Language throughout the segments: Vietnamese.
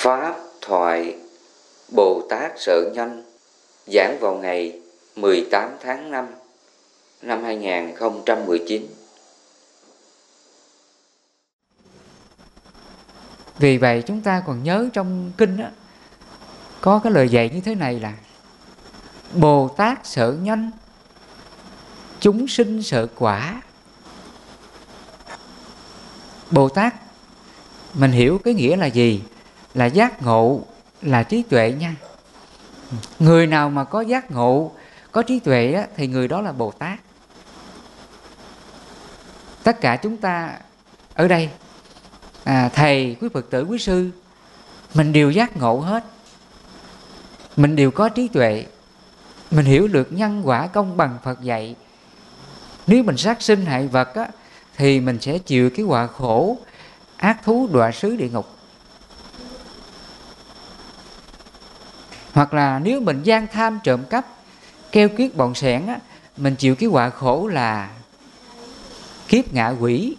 Pháp thoại Bồ Tát Sợ Nhanh giảng vào ngày 18 tháng 5 năm 2019. Vì vậy chúng ta còn nhớ trong kinh đó, có cái lời dạy như thế này là Bồ Tát sợ nhanh Chúng sinh sợ quả Bồ Tát Mình hiểu cái nghĩa là gì là giác ngộ Là trí tuệ nha. Người nào mà có giác ngộ Có trí tuệ á, thì người đó là Bồ Tát Tất cả chúng ta Ở đây à, Thầy, quý Phật tử, quý sư Mình đều giác ngộ hết. Mình đều có trí tuệ. Mình hiểu được nhân quả công bằng Phật dạy. Nếu mình sát sinh hại vật á, thì mình sẽ chịu cái quả khổ ác thú đọa xứ địa ngục. Hoặc là nếu mình gian tham trộm cắp keo kiết bọn sẻn á, mình chịu cái quả khổ là kiếp ngạ quỷ.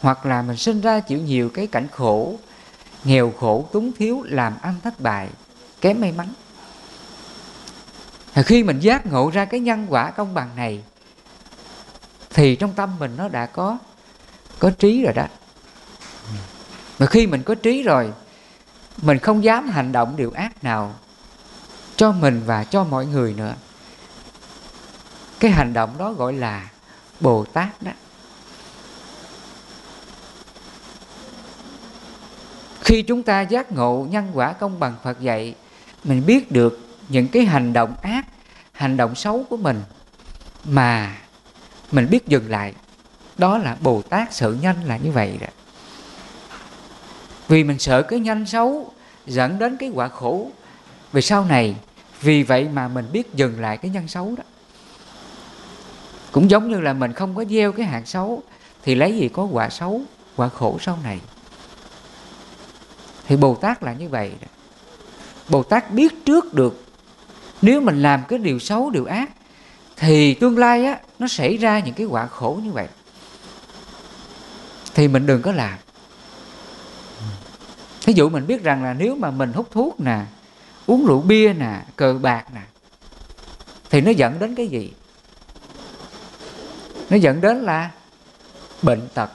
Hoặc là mình sinh ra chịu nhiều cái cảnh khổ nghèo khổ túng thiếu làm ăn thất bại kém may mắn. Khi mình giác ngộ ra cái nhân quả công bằng này thì trong tâm mình nó đã có có trí rồi đó. Mà khi mình có trí rồi mình không dám hành động điều ác nào cho mình và cho mọi người nữa. Cái hành động đó gọi là bồ tát đó. Khi chúng ta giác ngộ nhân quả công bằng phật dạy, mình biết được những cái hành động ác, hành động xấu của mình mà mình biết dừng lại. Đó là bồ tát sợ nhanh là như vậy đó. Vì mình sợ cái nhanh xấu dẫn đến cái quả khổ. Về sau này vì vậy mà mình biết dừng lại cái nhân xấu đó. Cũng giống như là mình không có gieo cái hạt xấu, thì lấy gì có quả xấu, quả khổ sau này? Thì bồ tát là như vậy đó. bồ tát biết trước được, nếu mình làm cái điều xấu, điều ác, thì tương lai á, nó xảy ra những cái quả khổ như vậy. Thì mình đừng có làm. Thí dụ mình biết rằng là nếu mà mình hút thuốc nè uống rượu bia nè, cờ bạc nè. Thì nó dẫn đến cái gì? Nó dẫn đến là bệnh tật.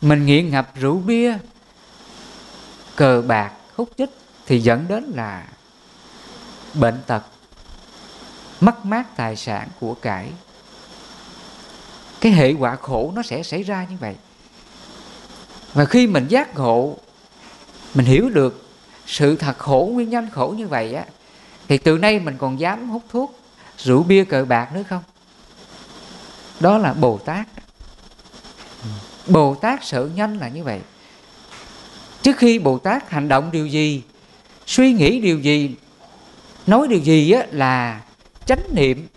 Mình nghiện ngập rượu bia, cờ bạc, hút chích thì dẫn đến là bệnh tật, mất mát tài sản của cải. Cái hệ quả khổ nó sẽ xảy ra như vậy. Và khi mình giác ngộ, mình hiểu được sự thật khổ, nguyên nhân khổ như vậy á, thì từ nay mình còn dám hút thuốc, rượu bia, cờ bạc nữa không? Đó là bồ tát. Bồ tát sợ nhanh là như vậy. Trước khi bồ tát hành động điều gì, suy nghĩ điều gì, nói điều gì á là chánh niệm,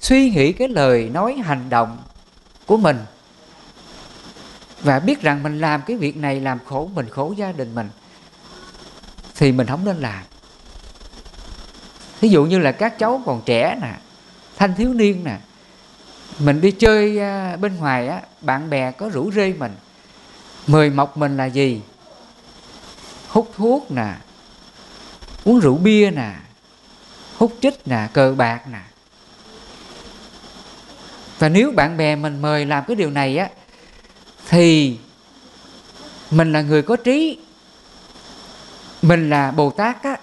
suy nghĩ cái lời nói hành động của mình. Và biết rằng mình làm cái việc này làm khổ mình, khổ gia đình mình thì mình không nên làm. Ví dụ như là các cháu còn trẻ nè, thanh thiếu niên nè, mình đi chơi à, bên ngoài á, bạn bè có rủ rê mình, mời mọc mình là gì? Hút thuốc nè, uống rượu bia nè, hút chích nè, cờ bạc nè. Và nếu bạn bè mình mời làm cái điều này á, thì mình là người có trí mình là bồ tát á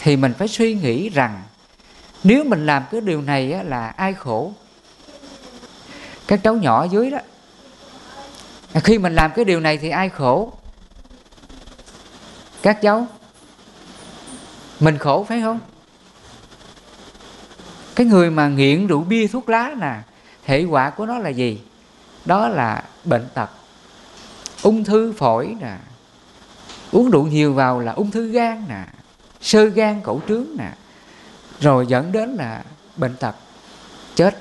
thì mình phải suy nghĩ rằng nếu mình làm cái điều này á, là ai khổ? Các cháu nhỏ dưới đó. Khi mình làm cái điều này thì ai khổ? Các cháu. Mình khổ phải không? Cái người mà nghiện rượu bia thuốc lá nè hệ quả của nó là gì? Đó là bệnh tật ung thư phổi nè uống rượu nhiều vào là ung thư gan nè sơ gan cổ trướng nè rồi dẫn đến là bệnh tật chết.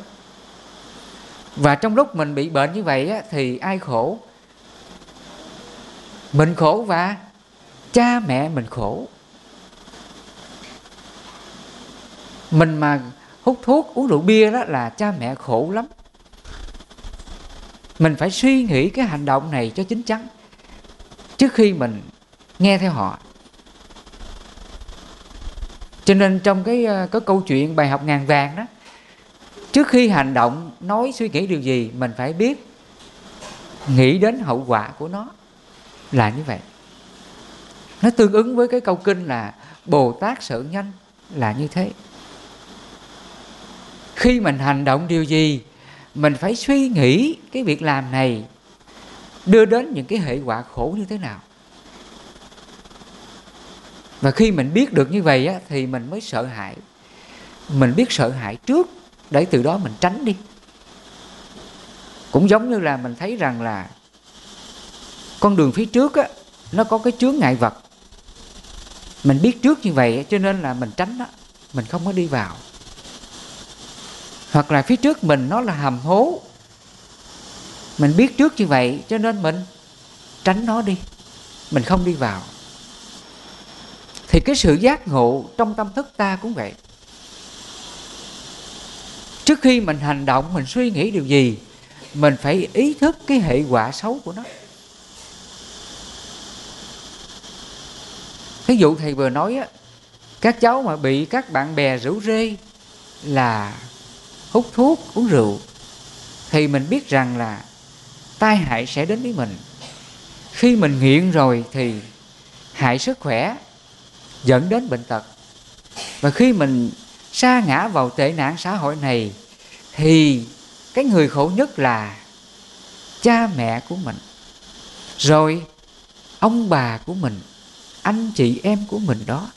Và trong lúc mình bị bệnh như vậy á, thì ai khổ? Mình khổ và cha mẹ mình khổ. Mình mà hút thuốc uống rượu bia đó là cha mẹ khổ lắm. Mình phải suy nghĩ cái hành động này cho chính chắn. Trước khi mình nghe theo họ. Cho nên trong cái ờ, có câu chuyện bài học ngàn vàng đó, trước khi hành động, nói suy nghĩ điều gì, mình phải biết nghĩ đến hậu quả của nó là như vậy. Nó tương ứng với cái câu kinh là bồ tát sợ nhanh là như thế. Khi mình hành động điều gì, mình phải suy nghĩ cái việc làm này đưa đến những cái hệ quả khổ như thế nào và khi mình biết được như vậy á, thì mình mới sợ hãi. Mình biết sợ hãi trước để từ đó mình tránh đi. Cũng giống như là mình thấy rằng là con đường phía trước á, nó có cái chướng ngại vật. Mình biết trước như vậy cho nên là mình tránh đó mình không có đi vào. Hoặc là phía trước mình nó là hầm hố. Mình biết trước như vậy cho nên mình tránh nó đi. Mình không đi vào thì cái sự giác ngộ trong tâm thức ta cũng vậy. Trước khi mình hành động, mình suy nghĩ điều gì, mình phải ý thức cái hệ quả xấu của nó. Ví dụ thầy vừa nói á, các cháu mà bị các bạn bè rủ rê là hút thuốc, uống rượu, thì mình biết rằng là tai hại sẽ đến với mình. Khi mình nghiện rồi thì hại sức khỏe dẫn đến bệnh tật. Và khi mình sa ngã vào tệ nạn xã hội này, thì cái người khổ nhất là cha mẹ của mình. Rồi, ông bà của mình, anh chị em của mình đó.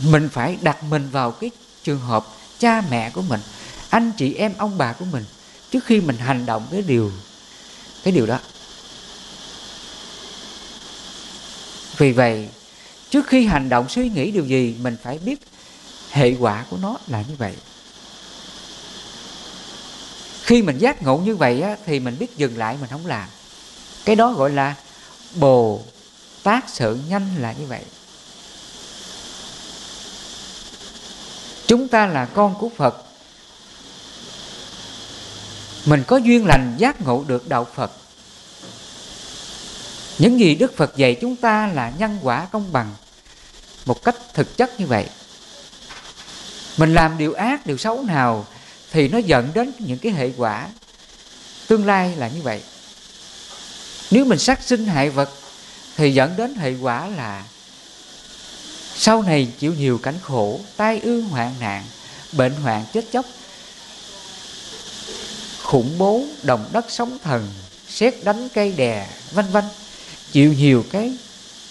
Mình phải đặt mình vào cái trường hợp cha mẹ của mình, anh chị em, ông bà của mình, trước khi mình hành động cái điều cái điều đó. Vì vậy trước khi hành động suy nghĩ điều gì mình phải biết hệ quả của nó là như vậy. Khi mình giác ngộ như vậy á, thì mình biết dừng lại mình không làm. Cái đó gọi là bồ tát sự nhanh là như vậy. Chúng ta là con của phật. Mình có duyên lành giác ngộ được đạo phật những gì đức phật dạy chúng ta là nhân quả công bằng. Một cách thực chất như vậy. Mình làm điều ác, điều xấu nào thì nó dẫn đến những cái hệ quả. Tương lai là như vậy. Nếu mình sát sinh hại vật thì dẫn đến hệ quả là sau này chịu nhiều cảnh khổ, tai ương hoạn nạn, bệnh hoạn, chết chóc, khủng bố đồng đất sóng thần xét đánh cây đè, vân vân chịu nhiều cái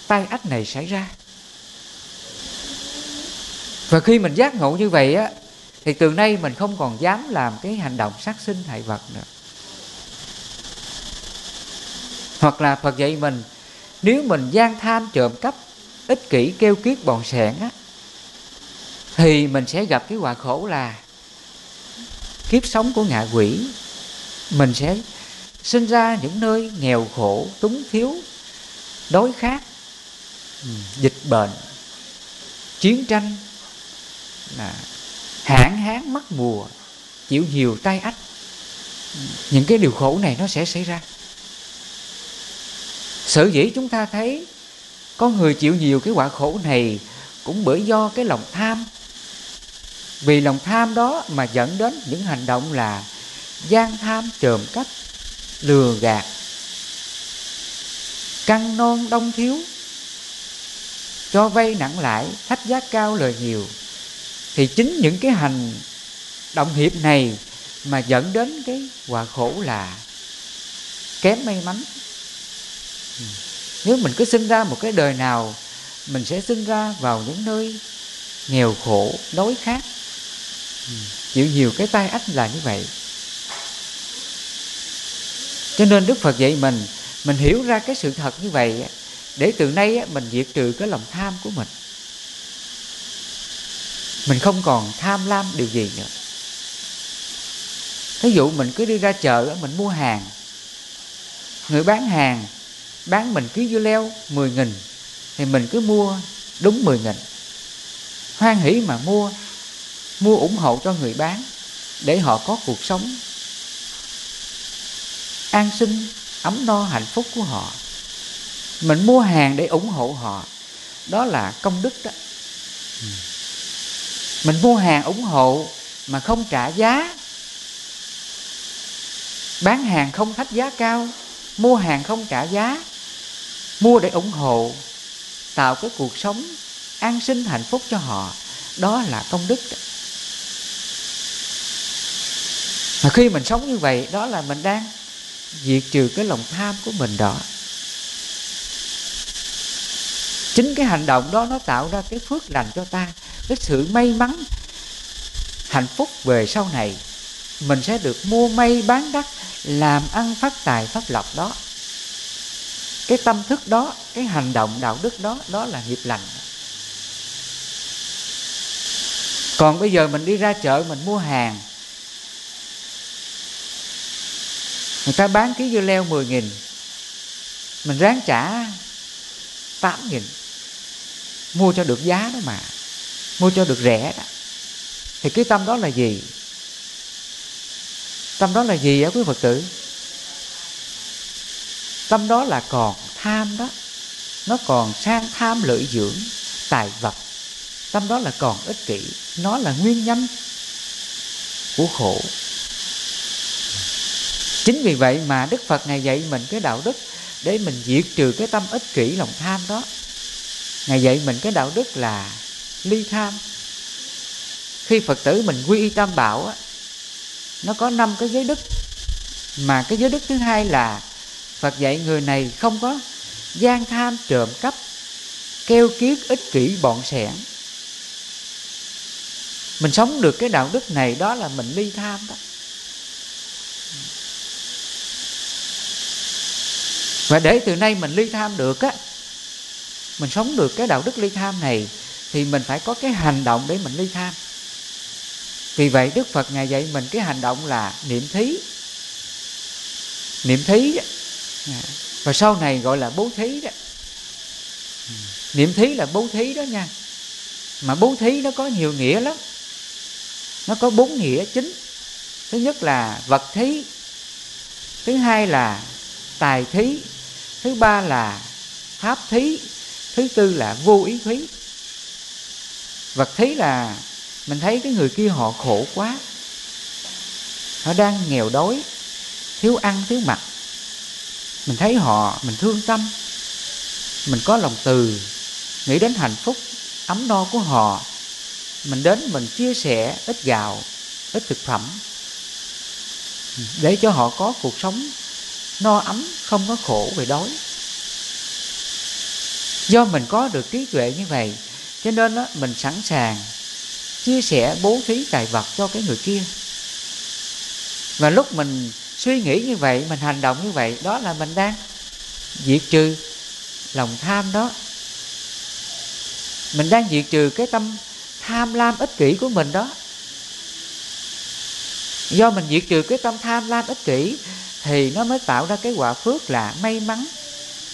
tai ách này xảy ra. Và khi mình giác ngộ như vậy á, thì từ nay mình không còn dám làm cái hành động sát sinh hại vật nữa. Hoặc là phật dạy mình, nếu mình gian tham trộm cắp, ích kỷ kêu kiết bòn sẻn á, thì mình sẽ gặp cái quả khổ là kiếp sống của ngạ quỷ. Mình sẽ sinh ra những nơi nghèo khổ, túng thiếu đói khát ừ, dịch bệnh, chiến tranh. Là hạn hán mất mùa, chịu nhiều tai ách. Ừ, những cái điều khổ này nó sẽ xảy ra. Sở dĩ chúng ta thấy có người chịu nhiều cái quả khổ này cũng bởi do cái lòng tham. Vì lòng tham đó mà dẫn đến những hành động là gian tham trộm cắp, lừa gạt căng non đông thiếu, cho vay nặng lãi, thách giá cao lời nhiều, thì chính những cái hành động hiệp này mà dẫn đến cái quả khổ là kém may mắn. Ừ. Nếu mình cứ sinh ra một cái đời nào, mình sẽ sinh ra vào những nơi nghèo khổ, đói khát. Ừ. Chịu nhiều cái tai ách là như vậy. Cho nên đức phật dạy mình mình hiểu ra cái sự thật như vậy để từ nay mình diệt trừ cái lòng tham của mình. Mình không còn tham lam điều gì nữa. Thí dụ mình cứ đi ra chợ mình mua hàng. Người bán hàng, bán mình ký dưa leo 10 nghìn, thì mình cứ mua đúng 10 nghìn. Hoan hỷ mà mua mua ủng hộ cho người bán, để họ có cuộc sống an sinh ấm no hạnh phúc của họ. Mình mua hàng để ủng hộ họ. Đó là công đức đó. Mình mua hàng ủng hộ mà không trả giá. Bán hàng không thách giá cao, mua hàng không trả giá. Mua để ủng hộ, tạo cái cuộc sống an sinh hạnh phúc cho họ. Đó là công đức đó. mà khi mình sống như vậy, đó là mình đang diệt trừ cái lòng tham của mình đó. Chính cái hành động đó nó tạo ra cái phước lành cho ta, cái sự may mắn, hạnh phúc về sau này. Mình sẽ được mua may bán đắt, làm ăn phát tài phát lộc đó. Cái tâm thức đó, cái hành động đạo đức đó đó là nghiệp lành. Còn bây giờ mình đi ra chợ mình mua hàng. Người ta bán ký dưa leo 10 nghìn. Mình ráng trả 8 nghìn. Mua cho được giá đó mà. Mua cho được rẻ đó. Thì cái tâm đó là gì? Tâm đó là gì á quý phật tử? Tâm đó là còn tham đó. Nó còn sang tham lợi dưỡng tài vật. Tâm đó là còn ích kỷ. Nó là nguyên nhân của khổ chính vì vậy mà đức phật ngài dạy mình cái đạo đức để mình diệt trừ cái tâm ích kỷ lòng tham đó. Ngài dạy mình cái đạo đức là ly tham. Khi phật tử mình quy y tam bảo á, nó có năm cái giới đức. Mà cái giới đức thứ hai là phật dạy người này không có gian tham trộm cắp, keo kiết ích kỷ bọn sẻn mình sống được cái đạo đức này đó là mình ly tham đó. Và để từ nay mình ly tham được á, mình sống được cái đạo đức ly tham này, thì mình phải có cái hành động để mình ly tham. Vì vậy đức phật ngài dạy mình cái hành động là niệm thí. Niệm thí đó. và sau này gọi là bố thí đó. Niệm thí là bố thí đó nha. Mà bố thí nó có nhiều nghĩa lắm. Nó có bốn nghĩa chính. Thứ nhất là vật thí, thứ hai là tài thí thứ ba là pháp thí, thứ tư là vô ý thí. Vật thí là mình thấy cái người kia họ khổ quá, họ đang nghèo đói, thiếu ăn, thiếu mặc. Mình thấy họ, mình thương tâm, mình có lòng từ, nghĩ đến hạnh phúc, ấm no của họ. Mình đến mình chia sẻ ít gạo, ít thực phẩm, để cho họ có cuộc sống no ấm không có khổ về đói. Do mình có được trí tuệ như vậy cho nên đó, mình sẵn sàng chia sẻ bố thí tài vật cho cái người kia. Và lúc mình suy nghĩ như vậy mình hành động như vậy đó là mình đang diệt trừ lòng tham đó. Mình đang diệt trừ cái tâm tham lam ích kỷ của mình đó. Do mình diệt trừ cái tâm tham lam ích kỷ thì nó mới tạo ra cái quả phước là may mắn.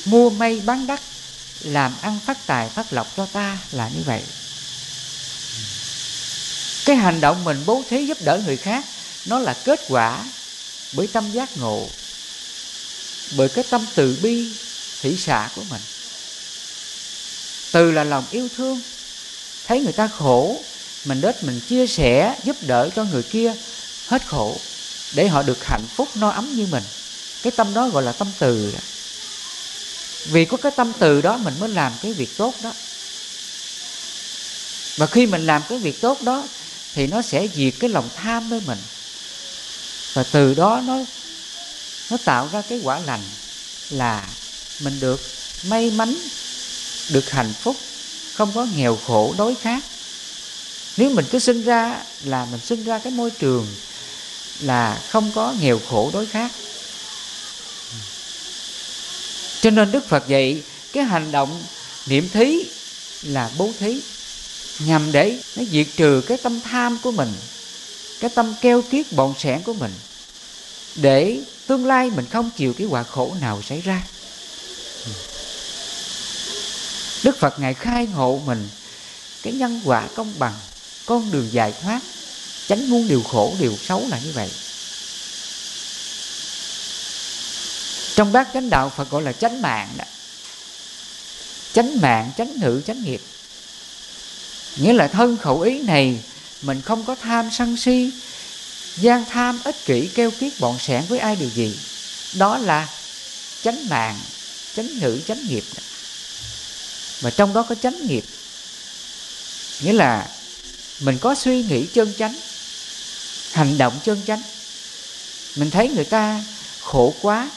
Mua may bán đắt, làm ăn phát tài phát lộc cho ta là như vậy. Cái hành động mình bố thí giúp đỡ người khác, nó là kết quả bởi tâm giác ngộ, bởi cái tâm từ bi, thị xả của mình. Từ là lòng yêu thương, thấy người ta khổ, mình đến mình chia sẻ, giúp đỡ cho người kia, hết khổ để họ được hạnh phúc no ấm như mình. Cái tâm đó gọi là tâm từ. Vì có cái tâm từ đó mình mới làm cái việc tốt đó. Và khi mình làm cái việc tốt đó, thì nó sẽ diệt cái lòng tham với mình. Và từ đó nó nó tạo ra cái quả lành là mình được may mắn, được hạnh phúc, không có nghèo khổ đối khác nếu mình cứ sinh ra là mình sinh ra cái môi trường là không có nghèo khổ đối khác. Cho nên đức phật dạy cái hành động niệm thí là bố thí, nhằm để nó diệt trừ cái tâm tham của mình, cái tâm keo kiết bọn sẻn của mình, để tương lai mình không chịu cái quả khổ nào xảy ra. Đức phật ngài khai ngộ mình cái nhân quả công bằng, con đường giải thoát tránh muôn điều khổ, điều xấu là như vậy. Trong bát chánh đạo phật gọi là chánh mạng đó. Chánh mạng, chánh ngữ, chánh nghiệp. Nghĩa là thân khẩu ý này mình không có tham sân si, gian tham ích kỷ kêu kiết bọn sẻn với ai điều gì. Đó là chánh mạng, chánh ngữ, chánh nghiệp. Và trong đó có chánh nghiệp. Nghĩa là mình có suy nghĩ chân chánh hành động chân chánh. Mình thấy người ta khổ quá,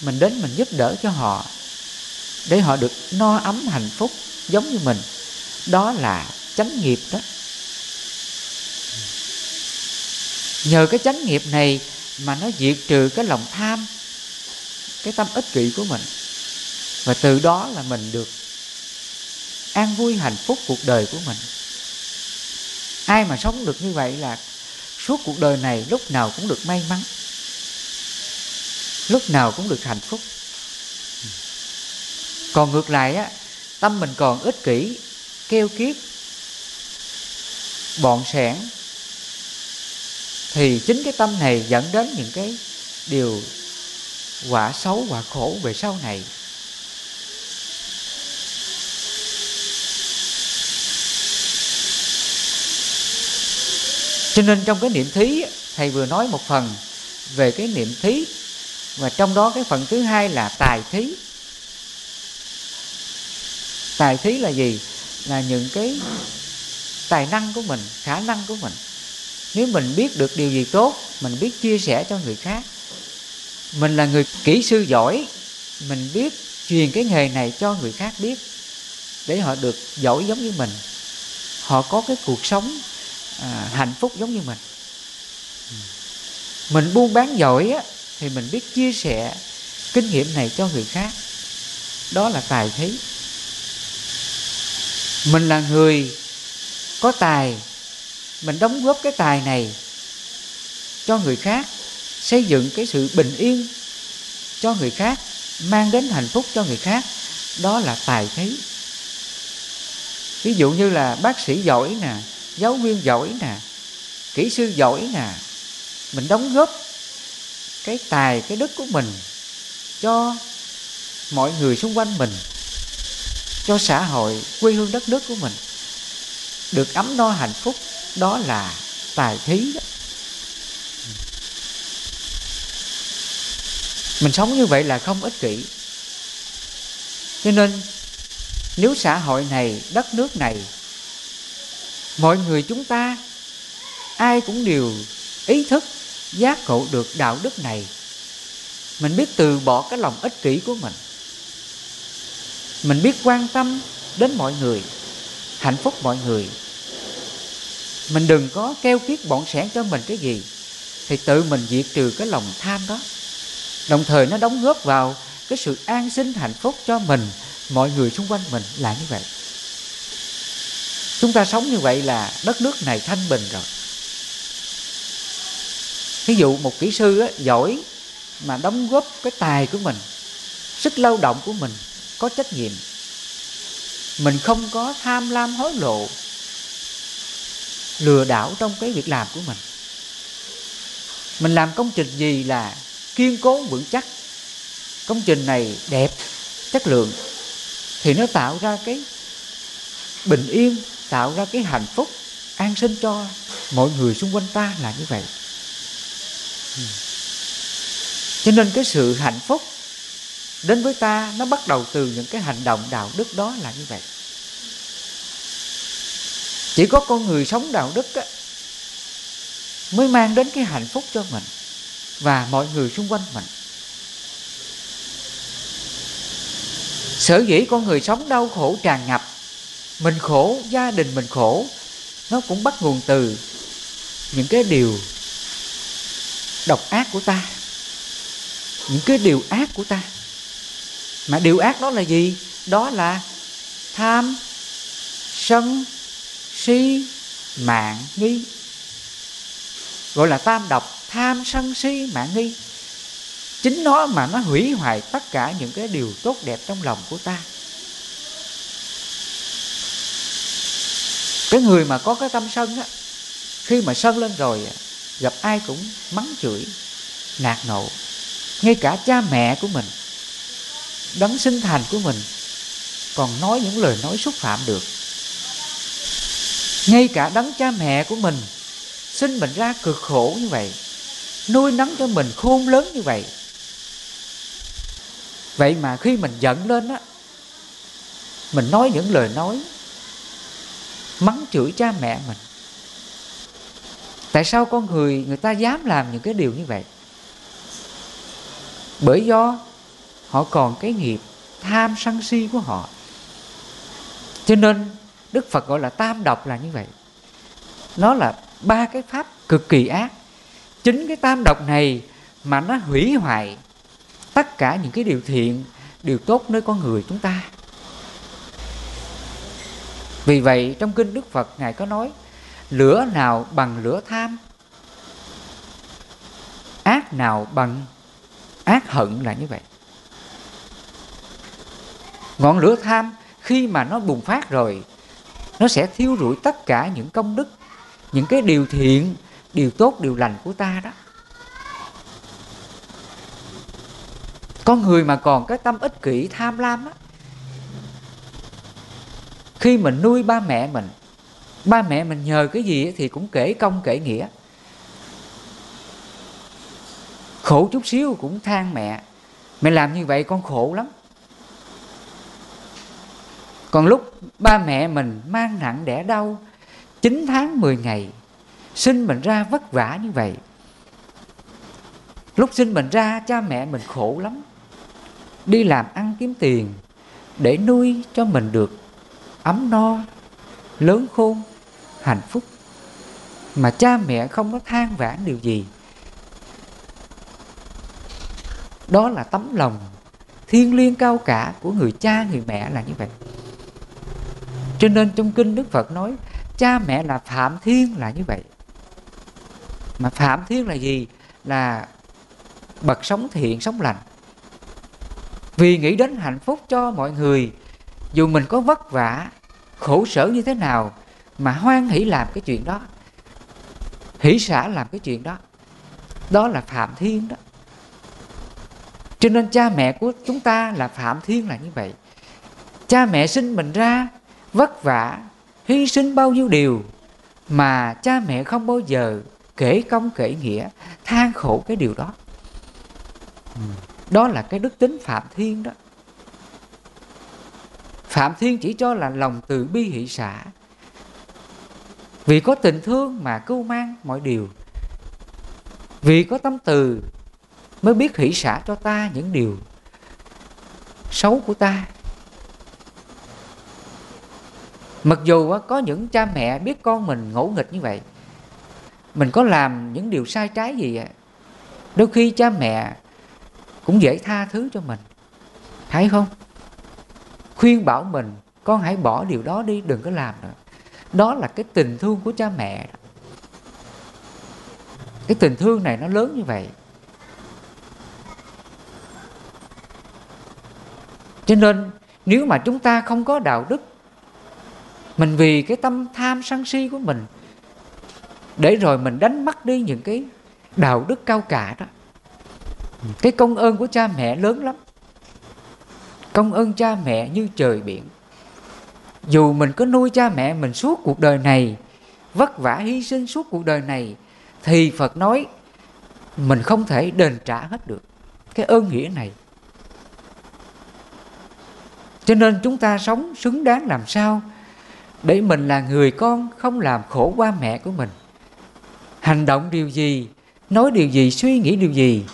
mình đến mình giúp đỡ cho họ để họ được no ấm hạnh phúc giống như mình. Đó là chánh nghiệp đó. Nhờ cái chánh nghiệp này mà nó diệt trừ cái lòng tham, cái tâm ích kỷ của mình. Và từ đó là mình được an vui hạnh phúc cuộc đời của mình. Ai mà sống được như vậy là suốt cuộc đời này lúc nào cũng được may mắn, lúc nào cũng được hạnh phúc. Còn ngược lại á, tâm mình còn ích kỷ, keo kiết bọn sẻn, thì chính cái tâm này dẫn đến những cái điều quả xấu, quả khổ về sau này. Cho nên trong cái niệm thí, thầy vừa nói một phần về cái niệm thí, và trong đó cái phần thứ hai là tài thí. Tài thí là gì? Là những cái tài năng của mình, khả năng của mình. Nếu mình biết được điều gì tốt, mình biết chia sẻ cho người khác, mình là người kỹ sư giỏi, mình biết truyền cái nghề này cho người khác biết, để họ được giỏi giống như mình, họ có cái cuộc sống à, hạnh phúc giống như mình. Mình buôn bán giỏi á, thì mình biết chia sẻ kinh nghiệm này cho người khác. Đó là tài thí mình là người có tài mình đóng góp cái tài này cho người khác xây dựng cái sự bình yên cho người khác mang đến hạnh phúc cho người khác. Đó là tài thí ví dụ như là bác sĩ giỏi nè giáo viên giỏi nè, kỹ sư giỏi nè, mình đóng góp cái tài, cái đức của mình cho mọi người xung quanh mình, cho xã hội, quê hương đất nước của mình được ấm no hạnh phúc, đó là tài thí đó. mình sống như vậy là không ích kỷ cho nên, nếu xã hội này, đất nước này mọi người chúng ta, ai cũng đều ý thức, giác ngộ được đạo đức này. Mình biết từ bỏ cái lòng ích kỷ của mình. Mình biết quan tâm đến mọi người, hạnh phúc mọi người. Mình đừng có keo kiết bọn sẻn cho mình cái gì, thì tự mình diệt trừ cái lòng tham đó. Đồng thời nó đóng góp vào cái sự an sinh hạnh phúc cho mình, mọi người xung quanh mình là như vậy chúng ta sống như vậy là đất nước này thanh bình rồi. Ví dụ một kỹ sư á, giỏi mà đóng góp cái tài của mình sức lao động của mình có trách nhiệm mình không có tham lam hối lộ lừa đảo trong cái việc làm của mình. Mình làm công trình gì là kiên cố vững chắc. Công trình này đẹp chất lượng thì nó tạo ra cái bình yên tạo ra cái hạnh phúc an sinh cho mọi người xung quanh ta là như vậy. Ừ. Cho nên cái sự hạnh phúc đến với ta nó bắt đầu từ những cái hành động đạo đức đó là như vậy. Chỉ có con người sống đạo đức á, mới mang đến cái hạnh phúc cho mình và mọi người xung quanh mình. Sở dĩ con người sống đau khổ tràn ngập mình khổ, gia đình mình khổ, nó cũng bắt nguồn từ những cái điều độc ác của ta, những cái điều ác của ta. Mà điều ác đó là gì? Đó là tham, sân, si, mạng, nghi. Gọi là tam độc, tham, sân, si, mạng, nghi. Chính nó mà nó hủy hoại tất cả những cái điều tốt đẹp trong lòng của ta. Cái người mà có cái tâm sân á, khi mà sân lên rồi gặp ai cũng mắng chửi, nạt nộ. Ngay cả cha mẹ của mình, đấng sinh thành của mình còn nói những lời nói xúc phạm được. Ngay cả đấng cha mẹ của mình sinh mình ra cực khổ như vậy, nuôi nấng cho mình khôn lớn như vậy. Vậy mà khi mình giận lên á, mình nói những lời nói mắng chửi cha mẹ mình. Tại sao con người người ta dám làm những cái điều như vậy? Bởi do họ còn cái nghiệp tham sân si của họ. Cho nên đức phật gọi là tam độc là như vậy. Nó là ba cái pháp cực kỳ ác. Chính cái tam độc này mà nó hủy hoại tất cả những cái điều thiện, điều tốt nơi con người chúng ta vì vậy, trong kinh đức phật, ngài có nói, lửa nào bằng lửa tham, ác nào bằng ác hận là như vậy. Ngọn lửa tham, khi mà nó bùng phát rồi, nó sẽ thiêu rụi tất cả những công đức, những cái điều thiện, điều tốt, điều lành của ta đó. Con người mà còn cái tâm ích kỷ tham lam á khi mình nuôi ba mẹ mình, ba mẹ mình nhờ cái gì thì cũng kể công, kể nghĩa. Khổ chút xíu cũng than mẹ mẹ làm như vậy con khổ lắm. Còn lúc ba mẹ mình mang nặng đẻ đau 9 tháng 10 ngày, sinh mình ra vất vả như vậy. Lúc sinh mình ra, cha mẹ mình khổ lắm. Đi làm ăn kiếm tiền để nuôi cho mình được ấm no, lớn khôn, hạnh phúc. Mà cha mẹ không có than vãn điều gì. Đó là tấm lòng thiên liêng cao cả của người cha, người mẹ là như vậy. Cho nên trong kinh đức phật nói, cha mẹ là phạm thiên là như vậy. Mà phạm thiên là gì? Là bậc sống thiện, sống lành. Vì nghĩ đến hạnh phúc cho mọi người dù mình có vất vả, khổ sở như thế nào mà hoan hỷ làm cái chuyện đó, hỷ xả làm cái chuyện đó đó là phạm thiên đó. Cho nên cha mẹ của chúng ta là phạm thiên là như vậy. Cha mẹ sinh mình ra, vất vả, hy sinh bao nhiêu điều mà cha mẹ không bao giờ kể công, kể nghĩa, than khổ cái điều đó. Đó là cái đức tính phạm thiên đó phạm thiên chỉ cho là lòng từ bi hỷ xã vì có tình thương mà cứu mang mọi điều, vì có tâm từ mới biết hỷ xã cho ta những điều xấu của ta. Mặc dù có những cha mẹ biết con mình ngỗ nghịch như vậy, mình có làm những điều sai trái gì đôi khi cha mẹ cũng dễ tha thứ cho mình. Thấy không? Khuyên bảo mình, con hãy bỏ điều đó đi, đừng có làm nữa. Đó là cái tình thương của cha mẹ. Cái tình thương này nó lớn như vậy. Cho nên, nếu mà chúng ta không có đạo đức, mình vì cái tâm tham sân si của mình, để rồi mình đánh mất đi những cái đạo đức cao cả đó, cái công ơn của cha mẹ lớn lắm công ơn cha mẹ như trời biển. Dù mình có nuôi cha mẹ mình suốt cuộc đời này, vất vả hy sinh suốt cuộc đời này, thì phật nói, mình không thể đền trả hết được cái ơn nghĩa này. Cho nên chúng ta sống xứng đáng làm sao để mình là người con không làm khổ ba mẹ của mình. Hành động điều gì, nói điều gì, suy nghĩ điều gì,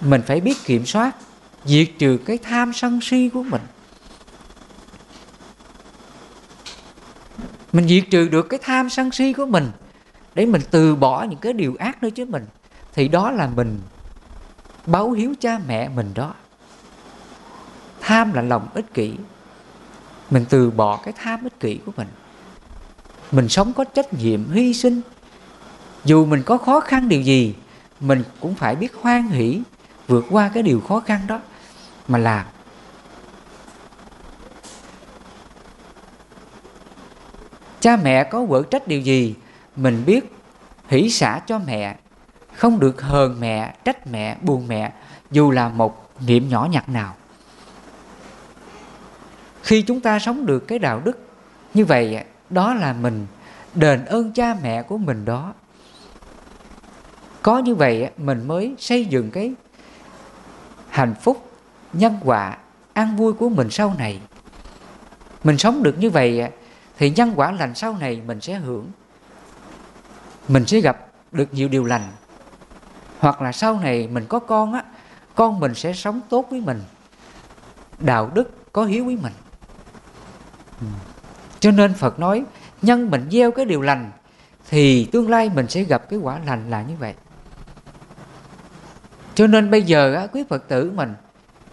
mình phải biết kiểm soát diệt trừ cái tham sân si của mình. Mình diệt trừ được cái tham sân si của mình, để mình từ bỏ những cái điều ác nơi chính mình, thì đó là mình báo hiếu cha mẹ mình đó. Tham là lòng ích kỷ. Mình từ bỏ cái tham ích kỷ của mình. Mình sống có trách nhiệm hy sinh. Dù mình có khó khăn điều gì, mình cũng phải biết hoan hỷ vượt qua cái điều khó khăn đó mà làm. Cha mẹ có vợ trách điều gì, mình biết, hỷ xả cho mẹ. Không được hờn mẹ, trách mẹ, buồn mẹ, dù là một niệm nhỏ nhặt nào. Khi chúng ta sống được cái đạo đức như vậy, đó là mình, đền ơn cha mẹ của mình đó. Có như vậy, mình mới xây dựng cái hạnh phúc nhân quả an vui của mình sau này. Mình sống được như vậy thì nhân quả lành sau này mình sẽ hưởng. Mình sẽ gặp được nhiều điều lành. Hoặc là sau này mình có con á con mình sẽ sống tốt với mình. Đạo đức có hiếu với mình. Cho nên phật nói nhân mình gieo cái điều lành thì tương lai mình sẽ gặp cái quả lành là như vậy. Cho nên bây giờ á, quý phật tử mình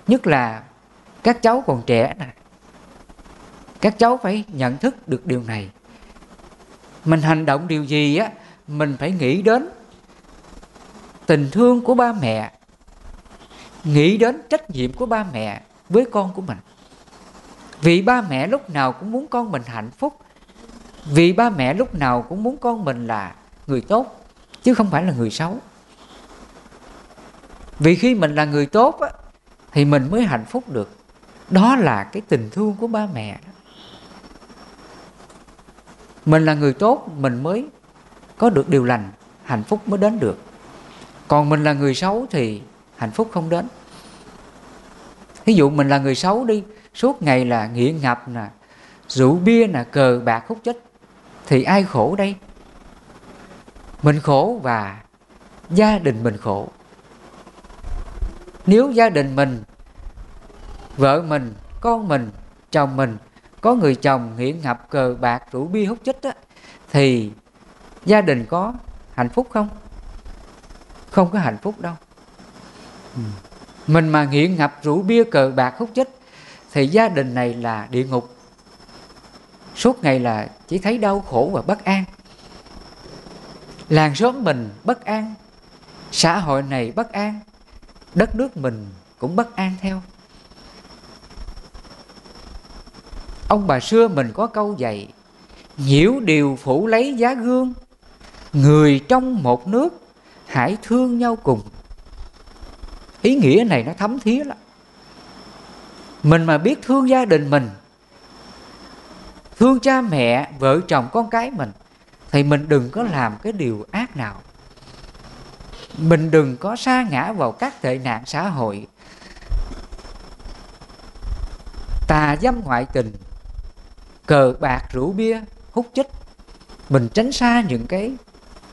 nhất là các cháu còn trẻ này, các cháu phải nhận thức được điều này. Mình hành động điều gì á mình phải nghĩ đến tình thương của ba mẹ nghĩ đến trách nhiệm của ba mẹ với con của mình. Vì ba mẹ lúc nào cũng muốn con mình hạnh phúc vì ba mẹ lúc nào cũng muốn con mình là người tốt chứ không phải là người xấu. Vì khi mình là người tốt á, thì mình mới hạnh phúc được. Đó là cái tình thương của ba mẹ đó. mình là người tốt, mình mới có được điều lành, hạnh phúc mới đến được. Còn mình là người xấu thì hạnh phúc không đến. Ví dụ mình là người xấu đi, suốt ngày là nghiện ngập nè, rượu bia nè, cờ bạc hút chết, thì ai khổ đây? Mình khổ và gia đình mình khổ nếu gia đình mình vợ mình con mình chồng mình có người chồng nghiện ngập cờ bạc rượu bia hút chích á, thì gia đình có hạnh phúc không? Không có hạnh phúc đâu. Ừ. mình mà nghiện ngập rượu bia cờ bạc hút chích thì gia đình này là địa ngục. Suốt ngày là chỉ thấy đau khổ và bất an. Làng xóm mình bất an xã hội này bất an đất nước mình cũng bất an theo. Ông bà xưa mình có câu dạy, nhiễu điều phủ lấy giá gương, người trong một nước hãy thương nhau cùng. Ý nghĩa này nó thấm thía lắm. Mình mà biết thương gia đình mình, thương cha mẹ, vợ chồng con cái mình, thì mình đừng có làm cái điều ác nào mình đừng có sa ngã vào các tệ nạn xã hội. Tà dâm ngoại tình, cờ bạc rượu bia, hút chích. Mình tránh xa những cái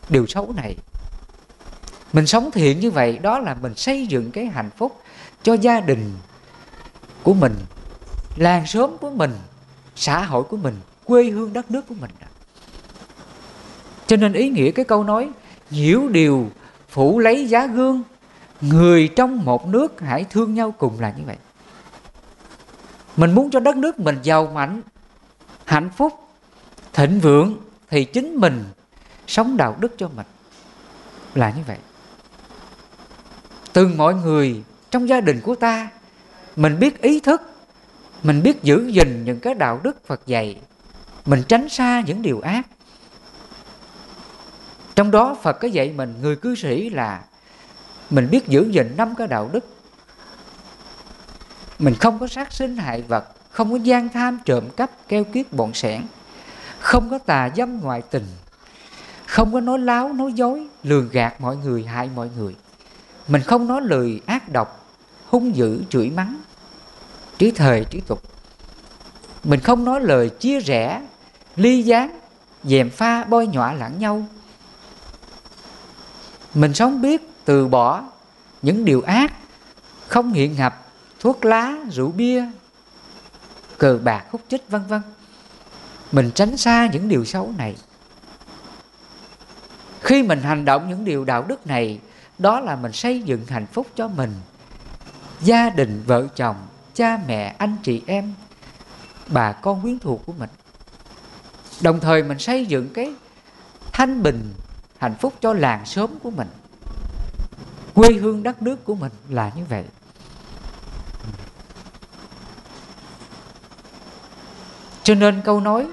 điều xấu này. Mình sống thiện như vậy, đó là mình xây dựng cái hạnh phúc cho gia đình của mình, làng xóm của mình, xã hội của mình, quê hương đất nước của mình. Cho nên ý nghĩa cái câu nói nhiễu điều phủ lấy giá gương, người trong một nước hãy thương nhau cùng là như vậy. Mình muốn cho đất nước mình giàu mạnh, hạnh phúc, thịnh vượng thì chính mình sống đạo đức cho mình là như vậy. Từng mọi người trong gia đình của ta, mình biết ý thức, mình biết giữ gìn những cái đạo đức phật dạy, mình tránh xa những điều ác trong đó phật có dạy mình, người cư sĩ là mình biết giữ gìn năm cái đạo đức. Mình không có sát sinh hại vật, không có gian tham trộm cắp, keo kiết bọn sẻn không có tà dâm ngoại tình, không có nói láo, nói dối, lường gạt mọi người, hại mọi người. Mình không nói lời ác độc, hung dữ, chửi mắng, trí thời, trí tục. Mình không nói lời chia rẽ, ly gián, dèm pha, bôi nhọa lẫn nhau mình sống biết từ bỏ những điều ác, không hiện ngập thuốc lá, rượu bia, cờ bạc, hút chích, vân vân. Mình tránh xa những điều xấu này. Khi mình hành động những điều đạo đức này, đó là mình xây dựng hạnh phúc cho mình. Gia đình, vợ chồng, cha mẹ, anh chị em, bà con quyến thuộc của mình. Đồng thời mình xây dựng cái thanh bình hạnh phúc cho làng xóm của mình. Quê hương đất nước của mình là như vậy. Cho nên câu nói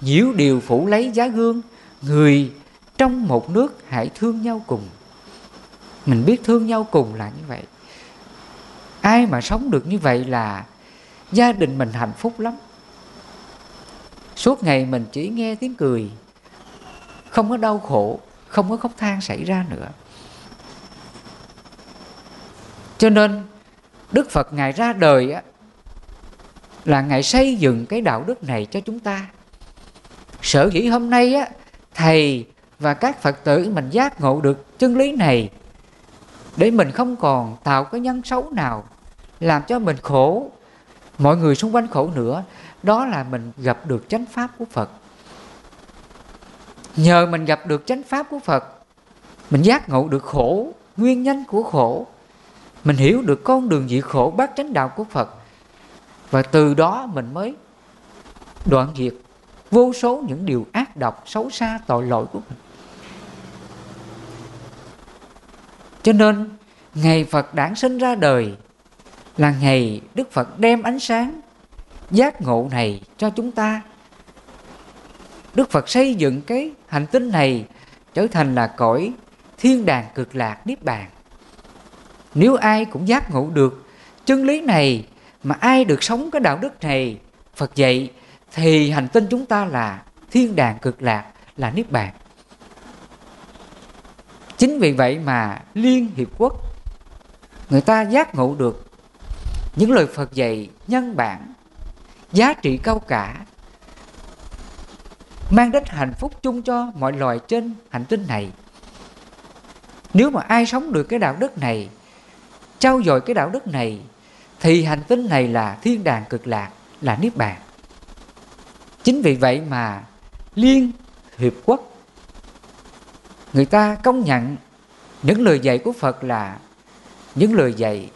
nhiễu điều phủ lấy giá gương, người trong một nước hãy thương nhau cùng. Mình biết thương nhau cùng là như vậy. Ai mà sống được như vậy là gia đình mình hạnh phúc lắm. Suốt ngày mình chỉ nghe tiếng cười, không có đau khổ không có khóc than xảy ra nữa. Cho nên đức phật ngài ra đời á, là ngài xây dựng cái đạo đức này cho chúng ta. Sở dĩ hôm nay á thầy và các phật tử mình giác ngộ được chân lý này để mình không còn tạo cái nhân xấu nào làm cho mình khổ mọi người xung quanh khổ nữa đó là mình gặp được chánh pháp của phật nhờ mình gặp được chánh pháp của phật, mình giác ngộ được khổ, nguyên nhân của khổ, mình hiểu được con đường diệt khổ bát chánh đạo của phật. Và từ đó mình mới đoạn diệt vô số những điều ác độc xấu xa tội lỗi của mình. Cho nên, ngày phật đản sinh ra đời là ngày đức phật đem ánh sáng giác ngộ này cho chúng ta đức phật xây dựng cái hành tinh này trở thành là cõi thiên đàng cực lạc niết bàn. Nếu ai cũng giác ngộ được chân lý này mà ai được sống cái đạo đức này, phật dạy, thì hành tinh chúng ta là thiên đàng cực lạc là niết bàn. Chính vì vậy mà liên hiệp quốc, người ta giác ngộ được những lời phật dạy nhân bản, giá trị cao cả mang đến hạnh phúc chung cho mọi loài trên hành tinh này. Nếu mà ai sống được cái đạo đức này trao dồi cái đạo đức này, thì hành tinh này là thiên đàng cực lạc, là niết bàn. Chính vì vậy mà liên hiệp quốc, người ta công nhận những lời dạy của phật là những lời dạy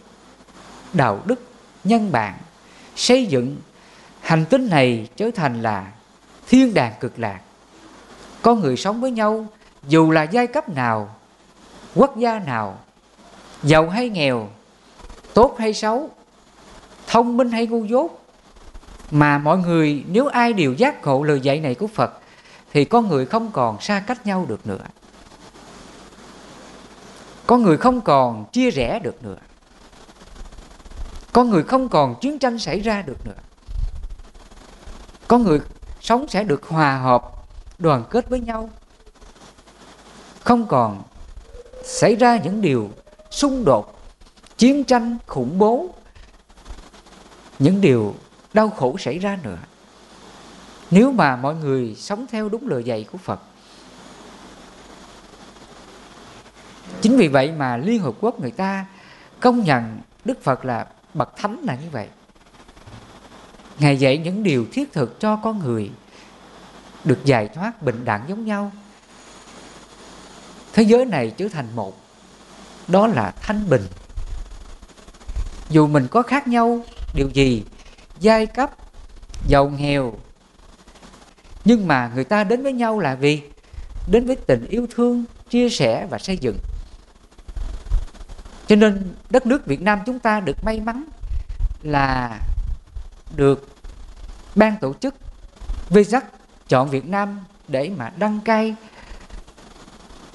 đạo đức nhân bản, xây dựng hành tinh này trở thành là thiên đàng cực lạc. Có người sống với nhau, dù là giai cấp nào, quốc gia nào, giàu hay nghèo, tốt hay xấu, thông minh hay ngu dốt, mà mọi người nếu ai đều giác ngộ lời dạy này của phật, thì con người không còn xa cách nhau được nữa. Con người không còn chia rẽ được nữa. Con người không còn chiến tranh xảy ra được nữa. Con người sống sẽ được hòa hợp, đoàn kết với nhau. Không còn xảy ra những điều xung đột, chiến tranh khủng bố, những điều đau khổ xảy ra nữa. Nếu mà mọi người sống theo đúng lời dạy của phật, chính vì vậy mà liên hợp quốc người ta công nhận đức phật là bậc thánh là như vậy ngài dạy những điều thiết thực cho con người, được giải thoát bình đẳng giống nhau. Thế giới này trở thành một, đó là thanh bình. Dù mình có khác nhau, điều gì, giai cấp, giàu nghèo, nhưng mà người ta đến với nhau là vì đến với tình yêu thương, chia sẻ và xây dựng. Cho nên đất nước Việt Nam chúng ta được may mắn là được ban tổ chức VSAC chọn Việt Nam để mà đăng cai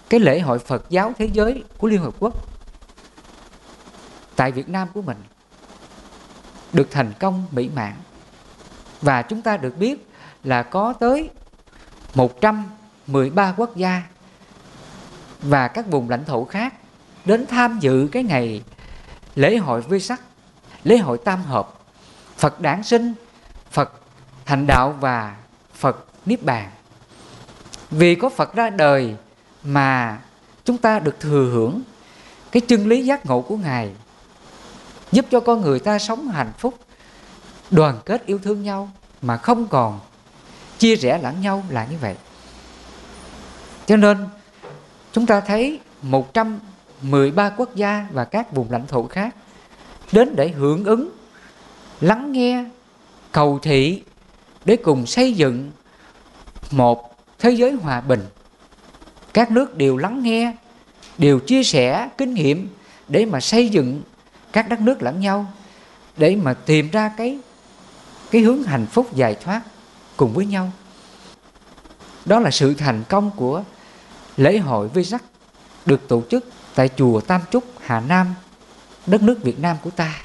cái lễ hội Phật giáo thế giới của Liên Hợp Quốc tại Việt Nam của mình được thành công mỹ mãn. Và chúng ta được biết là có tới 113 quốc gia và các vùng lãnh thổ khác đến tham dự cái ngày lễ hội vi lễ hội tam hợp. Phật đản sinh, Phật thành đạo và Phật niết bàn. Vì có Phật ra đời mà chúng ta được thừa hưởng cái chân lý giác ngộ của Ngài, giúp cho con người ta sống hạnh phúc, đoàn kết yêu thương nhau mà không còn chia rẽ lẫn nhau là như vậy. Cho nên, chúng ta thấy 113 quốc gia và các vùng lãnh thổ khác đến để hưởng ứng lắng nghe cầu thị để cùng xây dựng một thế giới hòa bình. Các nước đều lắng nghe, đều chia sẻ kinh nghiệm để mà xây dựng các đất nước lẫn nhau, để mà tìm ra cái cái hướng hạnh phúc giải thoát cùng với nhau. Đó là sự thành công của lễ hội vi sắc được tổ chức tại chùa Tam Trúc, Hà Nam, đất nước Việt Nam của ta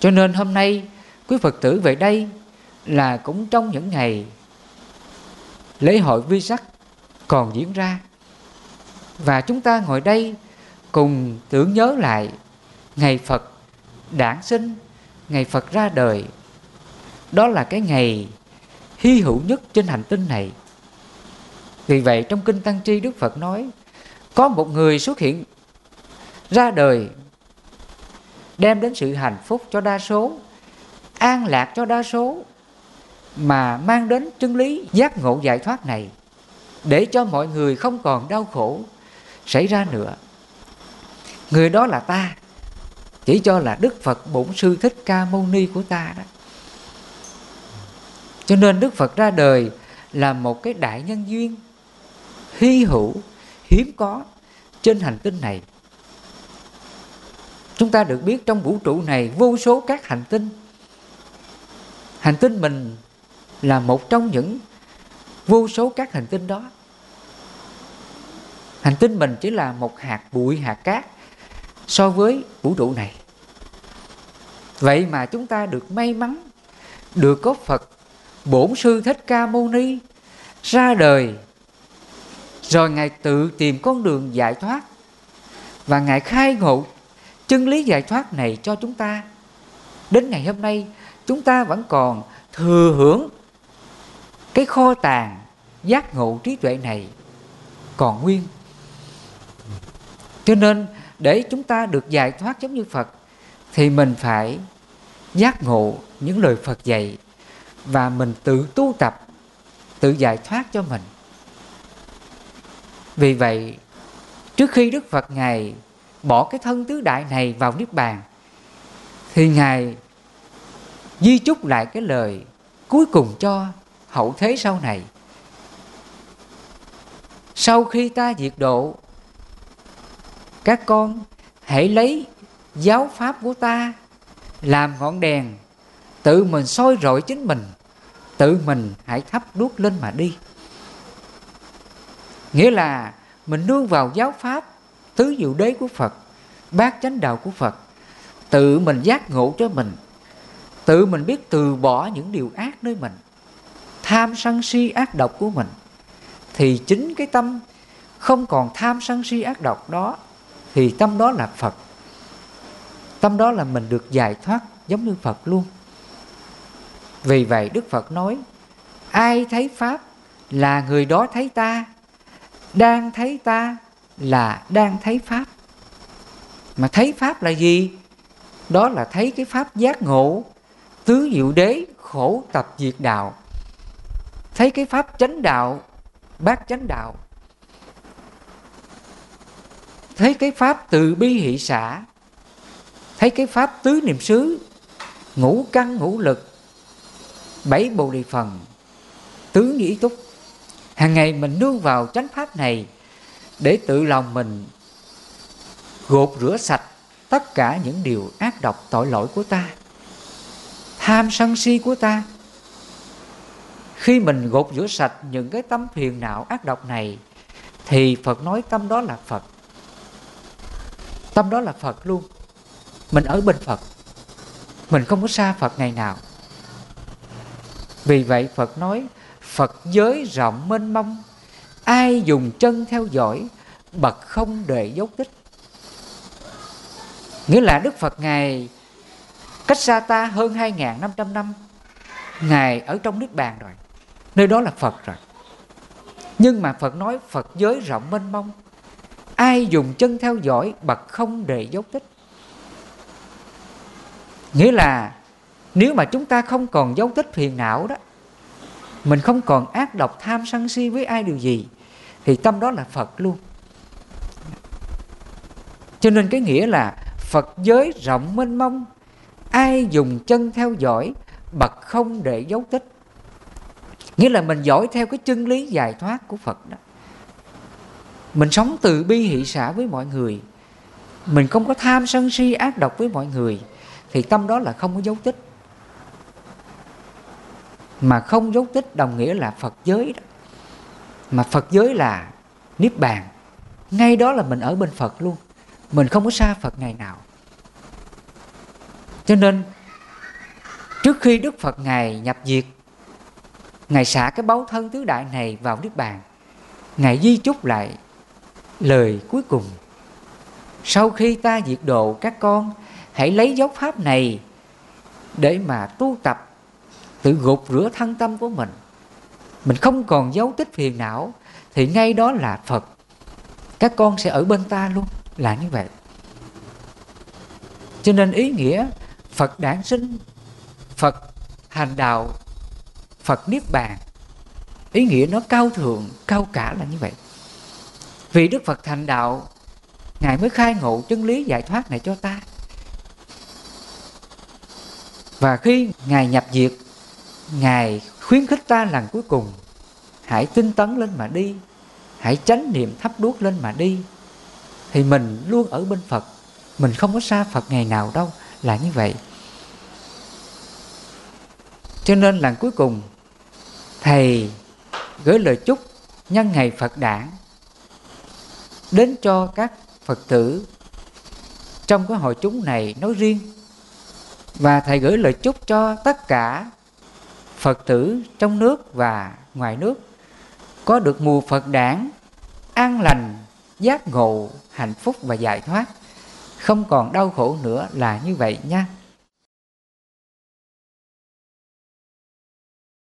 cho nên hôm nay quý Phật tử về đây là cũng trong những ngày lễ hội vi sắc còn diễn ra và chúng ta ngồi đây cùng tưởng nhớ lại ngày Phật đản sinh, ngày Phật ra đời. Đó là cái ngày hy hữu nhất trên hành tinh này. Vì vậy trong Kinh Tăng Tri Đức Phật nói có một người xuất hiện ra đời đem đến sự hạnh phúc cho đa số, an lạc cho đa số mà mang đến chân lý giác ngộ giải thoát này để cho mọi người không còn đau khổ xảy ra nữa. Người đó là ta, chỉ cho là Đức Phật Bổn Sư Thích Ca Mâu Ni của ta đó. Cho nên Đức Phật ra đời là một cái đại nhân duyên hy hữu, hiếm có trên hành tinh này. Chúng ta được biết trong vũ trụ này vô số các hành tinh. Hành tinh mình là một trong những vô số các hành tinh đó. Hành tinh mình chỉ là một hạt bụi, hạt cát so với vũ trụ này. Vậy mà chúng ta được may mắn được có Phật Bổn Sư Thích Ca Mâu Ni ra đời rồi Ngài tự tìm con đường giải thoát và Ngài khai ngộ chân lý giải thoát này cho chúng ta. Đến ngày hôm nay, chúng ta vẫn còn thừa hưởng cái kho tàng giác ngộ trí tuệ này còn nguyên cho nên, để chúng ta được giải thoát giống như phật, thì mình phải giác ngộ những lời phật dạy và mình tự tu tập, tự giải thoát cho mình vì vậy, trước khi đức phật ngài bỏ cái thân tứ đại này vào niết bàn. Thì ngài di chúc lại cái lời cuối cùng cho hậu thế sau này. Sau khi ta diệt độ, các con hãy lấy giáo pháp của ta làm ngọn đèn, tự mình soi rọi chính mình, tự mình hãy thắp đuốc lên mà đi. Nghĩa là mình nương vào giáo pháp tứ diệu đế của phật, bát chánh đạo của phật. Tự mình giác ngộ cho mình, tự mình biết từ bỏ những điều ác nơi mình, tham sân si ác độc của mình, thì chính cái tâm không còn tham sân si ác độc đó, thì tâm đó là Phật. Tâm đó là mình được giải thoát giống như Phật luôn. Vì vậy Đức Phật nói, ai thấy Pháp là người đó thấy ta, đang thấy ta là đang thấy Pháp. Mà thấy Pháp là gì? Đó là thấy cái Pháp giác ngộ, Tứ diệu đế khổ tập diệt đạo. Thấy cái Pháp chánh đạo, Bát chánh đạo. Thấy cái pháp từ bi hỷ xã thấy cái pháp tứ niệm xứ, ngũ căn ngũ lực, bảy bồ đề phần. Tứ nghĩ túc, hàng ngày mình nương vào chánh pháp này để tự lòng mình, gột rửa sạch tất cả những điều ác độc tội lỗi của ta, tham sân si của ta. Khi mình gột rửa sạch những cái tâm phiền não ác độc này, thì phật nói tâm đó là phật. Tâm đó là phật luôn. Mình ở bên phật. Mình không có xa phật ngày nào. Vì vậy phật nói, phật giới rộng mênh mông ai dùng chân theo dõi, bậc không để dấu tích. Nghĩa là đức phật ngài cách xa ta hơn 2.500 năm ngài ở trong nước bàn rồi, nơi đó là phật rồi. Nhưng mà phật nói phật giới rộng mênh mông. Ai dùng chân theo dõi, bậc không để dấu tích. Nghĩa là nếu mà chúng ta không còn dấu tích phiền não đó, mình không còn ác độc tham sân si với ai điều gì thì tâm đó là phật luôn. Cho nên cái nghĩa là phật giới rộng mênh mông, ai dùng chân theo dõi, bậc không để dấu tích. Nghĩa là mình dõi theo cái chân lý giải thoát của phật đó. Mình sống từ bi hỷ xã với mọi người, mình không có tham sân si ác độc với mọi người, thì tâm đó là không có dấu tích. Mà không dấu tích đồng nghĩa là phật giới đó mà phật giới là niết bàn. Ngay đó là mình ở bên phật luôn. Mình không có xa phật ngày nào. Cho nên, trước khi đức phật ngài nhập diệt, ngài xả cái báu thân tứ đại này vào niết bàn. Ngài di chúc lại lời cuối cùng. Sau khi ta diệt độ các con, hãy lấy giáo pháp này để mà tu tập, tự gục rửa thân tâm của mình mình không còn dấu tích phiền não, thì ngay đó là phật. Các con sẽ ở bên ta luôn, là như vậy. Cho nên ý nghĩa phật đản sinh, phật hành đạo, phật niết bàn, ý nghĩa nó cao thượng, cao cả là như vậy. Vì đức phật thành đạo, ngài mới khai ngộ chân lý giải thoát này cho ta. Và khi ngài nhập diệt, ngài khuyến khích ta lần cuối cùng, hãy tinh tấn lên mà đi, hãy tránh niệm thắp đuốc lên mà đi. Thì mình luôn ở bên phật, mình không có xa phật ngày nào đâu, là như vậy. Cho nên lần cuối cùng, thầy gửi lời chúc nhân ngày phật đản đến cho các phật tử trong cái hội chúng này nói riêng. Và thầy gửi lời chúc cho tất cả phật tử trong nước và ngoài nước, có được mùa phật đản, an lành, giác ngộ, hạnh phúc và giải thoát. Không còn đau khổ nữa là như vậy nha.